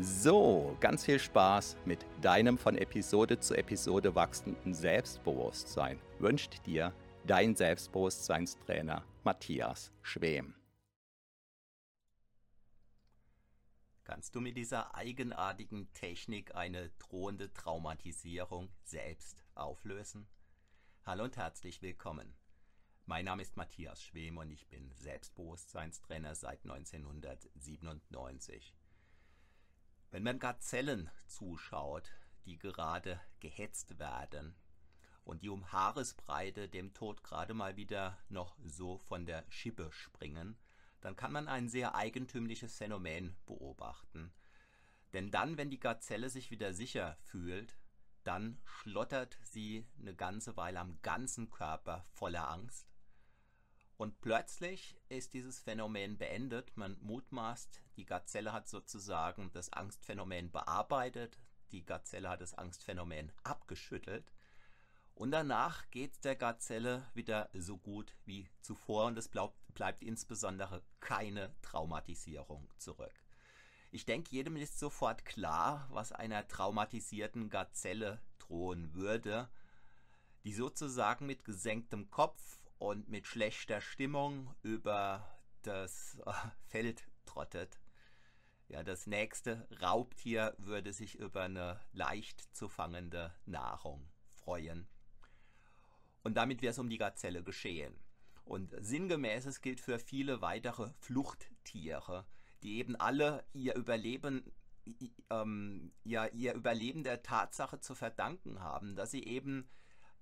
So, ganz viel Spaß mit deinem von Episode zu Episode wachsenden Selbstbewusstsein wünscht dir dein Selbstbewusstseinstrainer Matthias Schwem. Kannst du mit dieser eigenartigen Technik eine drohende Traumatisierung selbst auflösen? Hallo und herzlich willkommen. Mein Name ist Matthias Schwem und ich bin Selbstbewusstseinstrainer seit 1997. Wenn man Gazellen zuschaut, die gerade gehetzt werden und die um Haaresbreite dem Tod gerade mal wieder noch so von der Schippe springen, dann kann man ein sehr eigentümliches Phänomen beobachten. Denn dann, wenn die Gazelle sich wieder sicher fühlt, dann schlottert sie eine ganze Weile am ganzen Körper voller Angst und plötzlich ist dieses Phänomen beendet. Man mutmaßt, die Gazelle hat sozusagen das Angstphänomen bearbeitet, die Gazelle hat das Angstphänomen abgeschüttelt und danach geht der Gazelle wieder so gut wie zuvor und es bleibt, bleibt insbesondere keine Traumatisierung zurück. Ich denke, jedem ist sofort klar, was einer traumatisierten Gazelle drohen würde, die sozusagen mit gesenktem Kopf und mit schlechter Stimmung über das äh, Feld trottet. Ja, das nächste Raubtier würde sich über eine leicht zu fangende Nahrung freuen. Und damit wäre es um die Gazelle geschehen. Und sinngemäßes gilt für viele weitere Fluchttiere, die eben alle ihr Überleben, ähm, ja, ihr Überleben der Tatsache zu verdanken haben, dass sie eben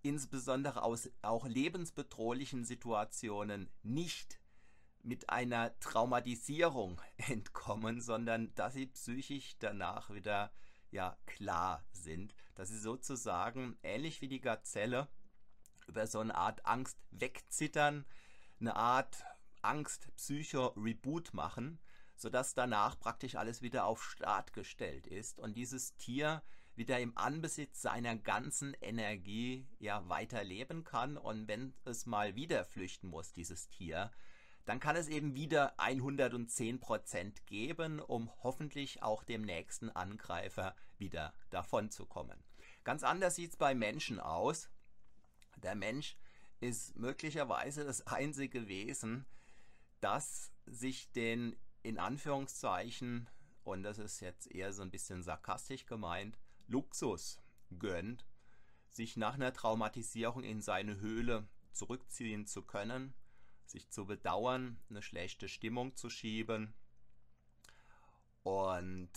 insbesondere aus auch lebensbedrohlichen Situationen nicht mit einer Traumatisierung entkommen, sondern dass sie psychisch danach wieder ja klar sind, dass sie sozusagen ähnlich wie die Gazelle über so eine Art Angst wegzittern, eine Art Angst Psycho Reboot machen, sodass danach praktisch alles wieder auf Start gestellt ist. Und dieses Tier wieder im Anbesitz seiner ganzen Energie ja weiterleben kann und wenn es mal wieder flüchten muss, dieses Tier, dann kann es eben wieder 110% geben, um hoffentlich auch dem nächsten Angreifer wieder davon zu kommen. Ganz anders sieht es bei Menschen aus. Der Mensch ist möglicherweise das einzige Wesen, das sich den in Anführungszeichen, und das ist jetzt eher so ein bisschen sarkastisch gemeint, Luxus gönnt, sich nach einer Traumatisierung in seine Höhle zurückziehen zu können, sich zu bedauern, eine schlechte Stimmung zu schieben. Und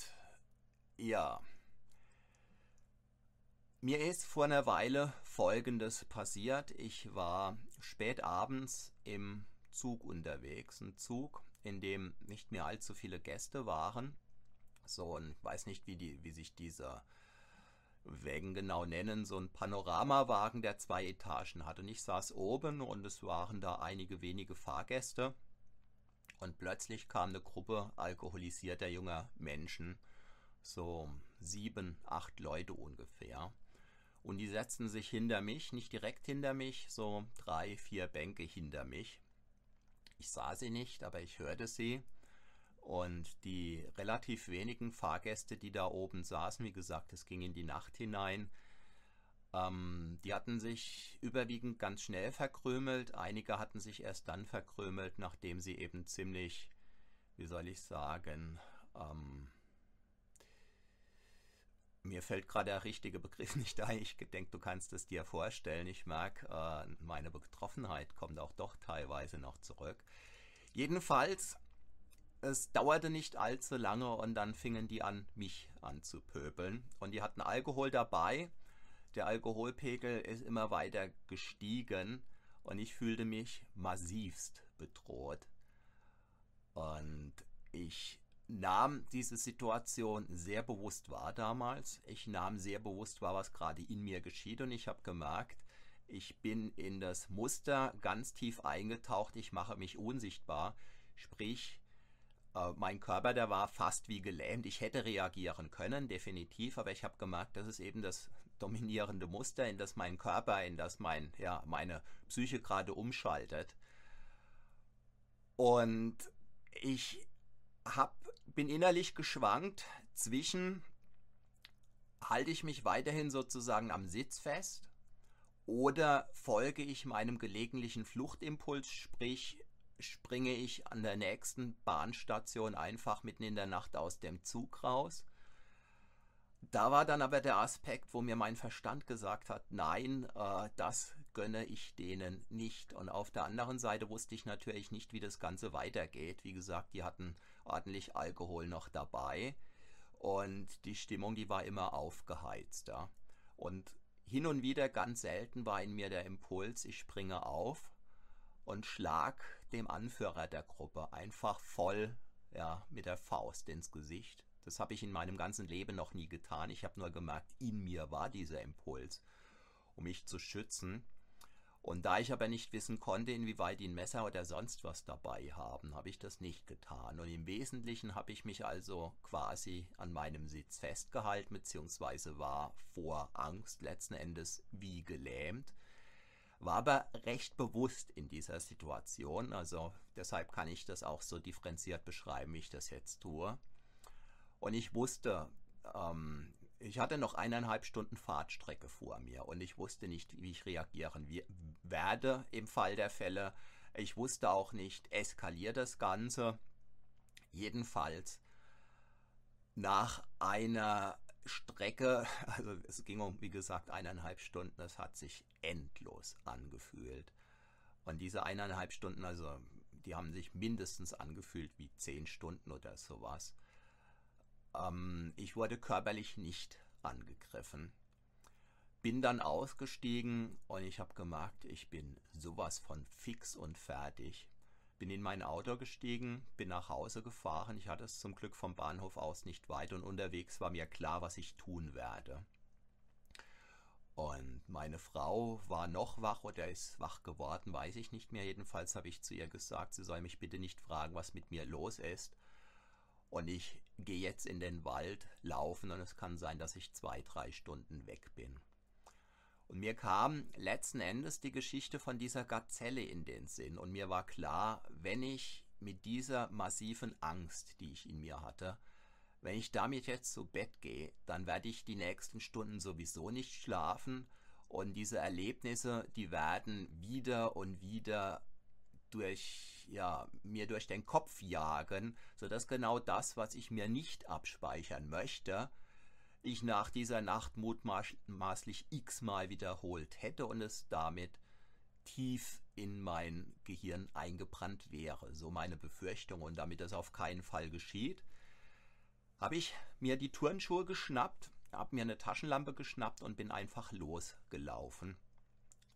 ja, mir ist vor einer Weile Folgendes passiert. Ich war spät abends im Zug unterwegs. Ein Zug, in dem nicht mehr allzu viele Gäste waren. So, und ich weiß nicht, wie, die, wie sich dieser Wägen genau nennen, so ein Panoramawagen, der zwei Etagen hat. Und ich saß oben und es waren da einige wenige Fahrgäste. Und plötzlich kam eine Gruppe alkoholisierter junger Menschen, so sieben, acht Leute ungefähr. Und die setzten sich hinter mich, nicht direkt hinter mich, so drei, vier Bänke hinter mich. Ich sah sie nicht, aber ich hörte sie. Und die relativ wenigen Fahrgäste, die da oben saßen, wie gesagt, es ging in die Nacht hinein, Ähm, die hatten sich überwiegend ganz schnell verkrümelt. Einige hatten sich erst dann verkrümelt, nachdem sie eben ziemlich, wie soll ich sagen, ähm, mir fällt gerade der richtige Begriff nicht ein. Ich denke, du kannst es dir vorstellen. Ich merke, äh, meine Betroffenheit kommt auch doch teilweise noch zurück. Jedenfalls, es dauerte nicht allzu lange und dann fingen die an, mich anzupöbeln. Und die hatten Alkohol dabei. Der Alkoholpegel ist immer weiter gestiegen und ich fühlte mich massivst bedroht. Und ich nahm diese Situation sehr bewusst wahr damals. Ich nahm sehr bewusst wahr, was gerade in mir geschieht und ich habe gemerkt, ich bin in das Muster ganz tief eingetaucht, ich mache mich unsichtbar, sprich, mein Körper, der war fast wie gelähmt. Ich hätte reagieren können, definitiv, aber ich habe gemerkt, das ist eben das dominierende Muster, in das mein Körper, in das mein, ja, meine Psyche gerade umschaltet. Und ich hab, bin innerlich geschwankt zwischen, halte ich mich weiterhin sozusagen am Sitz fest oder folge ich meinem gelegentlichen Fluchtimpuls, sprich springe ich an der nächsten Bahnstation einfach mitten in der Nacht aus dem Zug raus. Da war dann aber der Aspekt, wo mir mein Verstand gesagt hat, nein, äh, das gönne ich denen nicht. Und auf der anderen Seite wusste ich natürlich nicht, wie das Ganze weitergeht. Wie gesagt, die hatten ordentlich Alkohol noch dabei und die Stimmung, die war immer aufgeheizter. Und hin und wieder, ganz selten, war in mir der Impuls, ich springe auf und schlag dem Anführer der Gruppe einfach voll ja, mit der Faust ins Gesicht. Das habe ich in meinem ganzen Leben noch nie getan. Ich habe nur gemerkt, in mir war dieser Impuls, um mich zu schützen. Und da ich aber nicht wissen konnte, inwieweit die ein Messer oder sonst was dabei haben, habe ich das nicht getan. Und im Wesentlichen habe ich mich also quasi an meinem Sitz festgehalten, beziehungsweise war vor Angst letzten Endes wie gelähmt. War aber recht bewusst in dieser Situation, also deshalb kann ich das auch so differenziert beschreiben, wie ich das jetzt tue. Und ich wusste, ähm, ich hatte noch eineinhalb Stunden Fahrtstrecke vor mir und ich wusste nicht, wie ich reagieren werde im Fall der Fälle. Ich wusste auch nicht, eskaliert das Ganze. Jedenfalls nach einer Strecke, also es ging um, wie gesagt, eineinhalb Stunden, das hat sich endlos angefühlt. Und diese eineinhalb Stunden, also die haben sich mindestens angefühlt wie zehn Stunden oder sowas. Ähm, ich wurde körperlich nicht angegriffen. Bin dann ausgestiegen und ich habe gemerkt, ich bin sowas von fix und fertig. Bin in mein Auto gestiegen, bin nach Hause gefahren. Ich hatte es zum Glück vom Bahnhof aus nicht weit und unterwegs war mir klar, was ich tun werde. Und meine Frau war noch wach oder ist wach geworden, weiß ich nicht mehr. Jedenfalls habe ich zu ihr gesagt, sie soll mich bitte nicht fragen, was mit mir los ist. Und ich gehe jetzt in den Wald laufen und es kann sein, dass ich zwei, drei Stunden weg bin. Und mir kam letzten Endes die Geschichte von dieser Gazelle in den Sinn. Und mir war klar, wenn ich mit dieser massiven Angst, die ich in mir hatte, wenn ich damit jetzt zu Bett gehe, dann werde ich die nächsten Stunden sowieso nicht schlafen. Und diese Erlebnisse, die werden wieder und wieder durch, ja, mir durch den Kopf jagen, sodass genau das, was ich mir nicht abspeichern möchte, ich nach dieser Nacht mutmaßlich x-mal wiederholt hätte und es damit tief in mein Gehirn eingebrannt wäre. So meine Befürchtung. Und damit das auf keinen Fall geschieht, habe ich mir die Turnschuhe geschnappt, habe mir eine Taschenlampe geschnappt und bin einfach losgelaufen.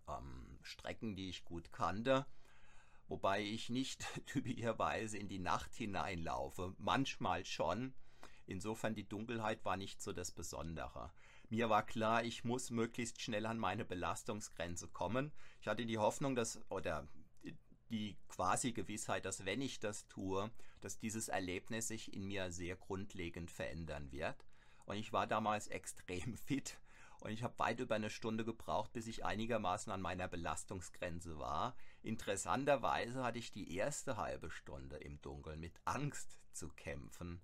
Ähm, Strecken, die ich gut kannte wobei ich nicht typischerweise in die Nacht hineinlaufe, manchmal schon. Insofern die Dunkelheit war nicht so das Besondere. Mir war klar, ich muss möglichst schnell an meine Belastungsgrenze kommen. Ich hatte die Hoffnung, dass oder die quasi Gewissheit, dass wenn ich das tue, dass dieses Erlebnis sich in mir sehr grundlegend verändern wird. Und ich war damals extrem fit und ich habe weit über eine Stunde gebraucht, bis ich einigermaßen an meiner Belastungsgrenze war. Interessanterweise hatte ich die erste halbe Stunde im Dunkeln mit Angst zu kämpfen.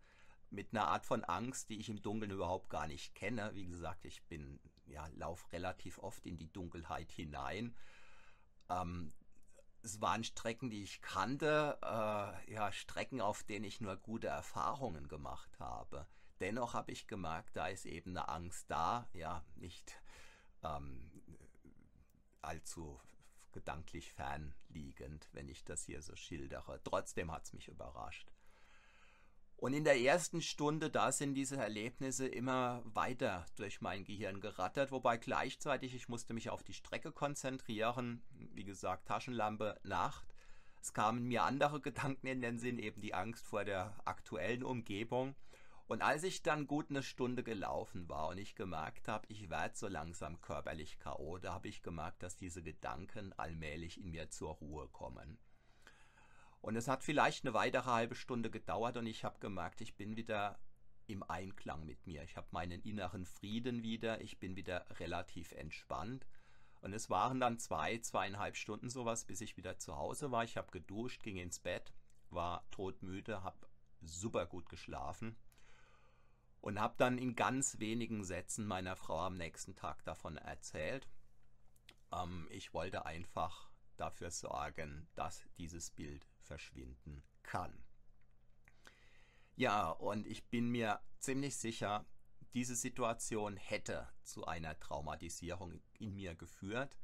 Mit einer Art von Angst, die ich im Dunkeln überhaupt gar nicht kenne. Wie gesagt, ich bin ja, laufe relativ oft in die Dunkelheit hinein. Ähm, es waren Strecken, die ich kannte, äh, ja, Strecken, auf denen ich nur gute Erfahrungen gemacht habe. Dennoch habe ich gemerkt, da ist eben eine Angst da, ja, nicht ähm, allzu gedanklich fernliegend, wenn ich das hier so schildere. Trotzdem hat es mich überrascht. Und in der ersten Stunde, da sind diese Erlebnisse immer weiter durch mein Gehirn gerattert, wobei gleichzeitig ich musste mich auf die Strecke konzentrieren. Wie gesagt, Taschenlampe, Nacht. Es kamen mir andere Gedanken in den Sinn, eben die Angst vor der aktuellen Umgebung. Und als ich dann gut eine Stunde gelaufen war und ich gemerkt habe, ich werde so langsam körperlich K.O., da habe ich gemerkt, dass diese Gedanken allmählich in mir zur Ruhe kommen. Und es hat vielleicht eine weitere halbe Stunde gedauert und ich habe gemerkt, ich bin wieder im Einklang mit mir. Ich habe meinen inneren Frieden wieder, ich bin wieder relativ entspannt. Und es waren dann zwei, zweieinhalb Stunden sowas, bis ich wieder zu Hause war. Ich habe geduscht, ging ins Bett, war todmüde, habe super gut geschlafen und habe dann in ganz wenigen Sätzen meiner Frau am nächsten Tag davon erzählt. Ähm, ich wollte einfach dafür sorgen, dass dieses Bild verschwinden kann. Ja, und ich bin mir ziemlich sicher, diese Situation hätte zu einer Traumatisierung in mir geführt.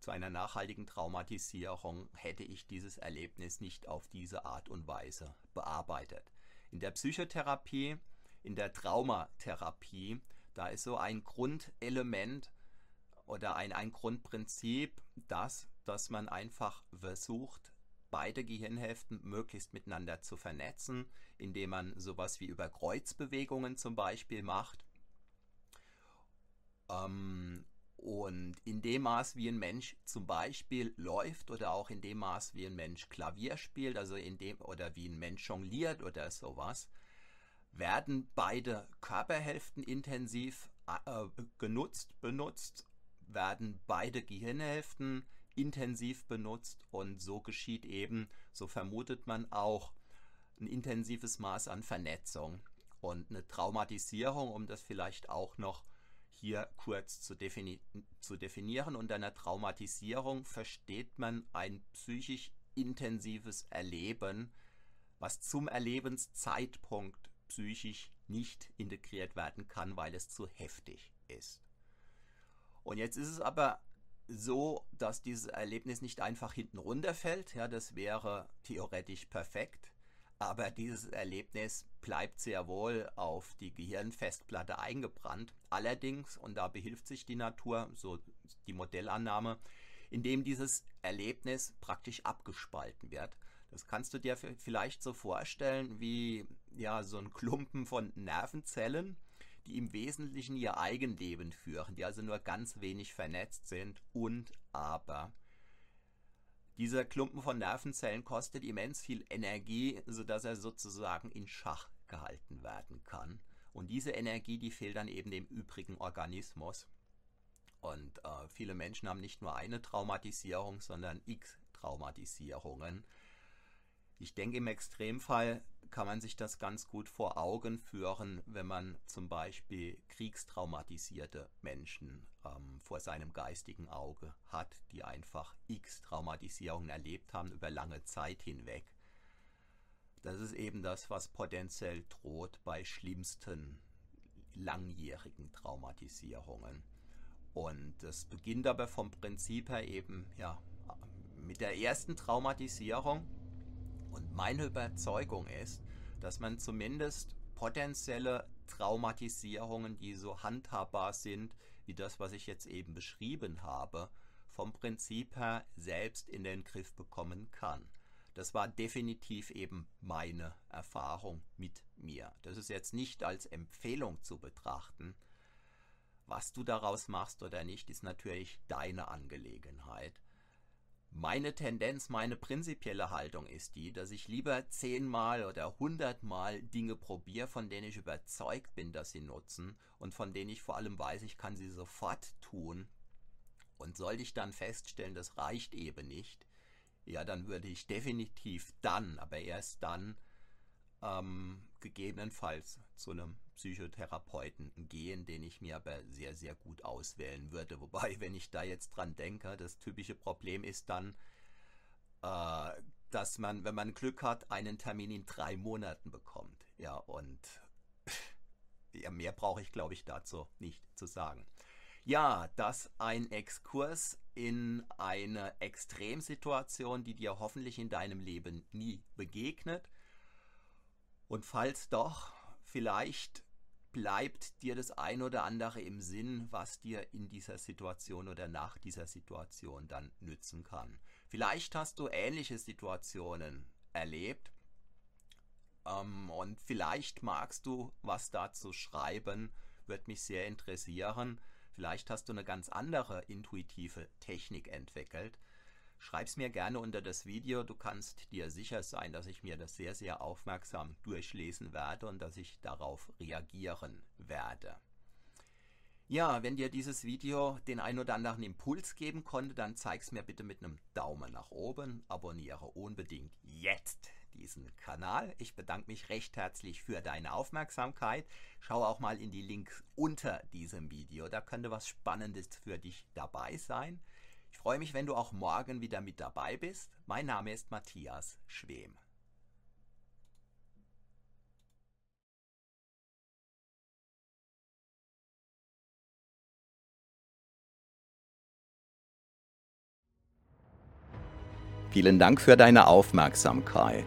Zu einer nachhaltigen Traumatisierung hätte ich dieses Erlebnis nicht auf diese Art und Weise bearbeitet. In der Psychotherapie in der Traumatherapie, da ist so ein Grundelement oder ein, ein Grundprinzip, das, dass man einfach versucht, beide Gehirnhälften möglichst miteinander zu vernetzen, indem man sowas wie über Kreuzbewegungen zum Beispiel macht. Ähm, und in dem Maß, wie ein Mensch zum Beispiel läuft oder auch in dem Maß, wie ein Mensch Klavier spielt, also in dem oder wie ein Mensch jongliert oder sowas, werden beide Körperhälften intensiv äh, genutzt, benutzt, werden beide Gehirnhälften intensiv benutzt und so geschieht eben, so vermutet man auch, ein intensives Maß an Vernetzung und eine Traumatisierung, um das vielleicht auch noch hier kurz zu, defini zu definieren. Unter einer Traumatisierung versteht man ein psychisch intensives Erleben, was zum Erlebenszeitpunkt psychisch nicht integriert werden kann, weil es zu heftig ist. Und jetzt ist es aber so, dass dieses Erlebnis nicht einfach hinten runterfällt. Ja, das wäre theoretisch perfekt. Aber dieses Erlebnis bleibt sehr wohl auf die Gehirnfestplatte eingebrannt. Allerdings, und da behilft sich die Natur, so die Modellannahme, indem dieses Erlebnis praktisch abgespalten wird. Das kannst du dir vielleicht so vorstellen wie ja so ein Klumpen von Nervenzellen, die im Wesentlichen ihr Eigenleben führen, die also nur ganz wenig vernetzt sind und aber dieser Klumpen von Nervenzellen kostet immens viel Energie, sodass er sozusagen in Schach gehalten werden kann. Und diese Energie, die fehlt dann eben dem übrigen Organismus. Und äh, viele Menschen haben nicht nur eine Traumatisierung, sondern x Traumatisierungen. Ich denke, im Extremfall kann man sich das ganz gut vor Augen führen, wenn man zum Beispiel kriegstraumatisierte Menschen ähm, vor seinem geistigen Auge hat, die einfach x Traumatisierungen erlebt haben über lange Zeit hinweg. Das ist eben das, was potenziell droht bei schlimmsten langjährigen Traumatisierungen. Und es beginnt aber vom Prinzip her eben ja, mit der ersten Traumatisierung, und meine Überzeugung ist, dass man zumindest potenzielle Traumatisierungen, die so handhabbar sind, wie das, was ich jetzt eben beschrieben habe, vom Prinzip her selbst in den Griff bekommen kann. Das war definitiv eben meine Erfahrung mit mir. Das ist jetzt nicht als Empfehlung zu betrachten. Was du daraus machst oder nicht, ist natürlich deine Angelegenheit. Meine Tendenz, meine prinzipielle Haltung ist die, dass ich lieber zehnmal oder hundertmal Dinge probiere, von denen ich überzeugt bin, dass sie nutzen und von denen ich vor allem weiß, ich kann sie sofort tun. Und sollte ich dann feststellen, das reicht eben nicht, ja, dann würde ich definitiv dann, aber erst dann, ähm, gegebenenfalls zu einem Psychotherapeuten gehen, den ich mir aber sehr, sehr gut auswählen würde. Wobei, wenn ich da jetzt dran denke, das typische Problem ist dann, äh, dass man, wenn man Glück hat, einen Termin in drei Monaten bekommt. Ja, und ja, mehr brauche ich, glaube ich, dazu nicht zu sagen. Ja, das ein Exkurs in eine Extremsituation, die dir hoffentlich in deinem Leben nie begegnet. Und falls doch, vielleicht bleibt dir das ein oder andere im Sinn, was dir in dieser Situation oder nach dieser Situation dann nützen kann. Vielleicht hast du ähnliche Situationen erlebt ähm, und vielleicht magst du was dazu schreiben, würde mich sehr interessieren. Vielleicht hast du eine ganz andere intuitive Technik entwickelt. Schreib's mir gerne unter das Video. Du kannst dir sicher sein, dass ich mir das sehr, sehr aufmerksam durchlesen werde und dass ich darauf reagieren werde. Ja, wenn dir dieses Video den ein oder anderen Impuls geben konnte, dann zeig's mir bitte mit einem Daumen nach oben. Abonniere unbedingt jetzt diesen Kanal. Ich bedanke mich recht herzlich für deine Aufmerksamkeit. Schau auch mal in die Links unter diesem Video. Da könnte was Spannendes für dich dabei sein. Ich freue mich, wenn du auch morgen wieder mit dabei bist. Mein Name ist Matthias Schwem. Vielen Dank für deine Aufmerksamkeit.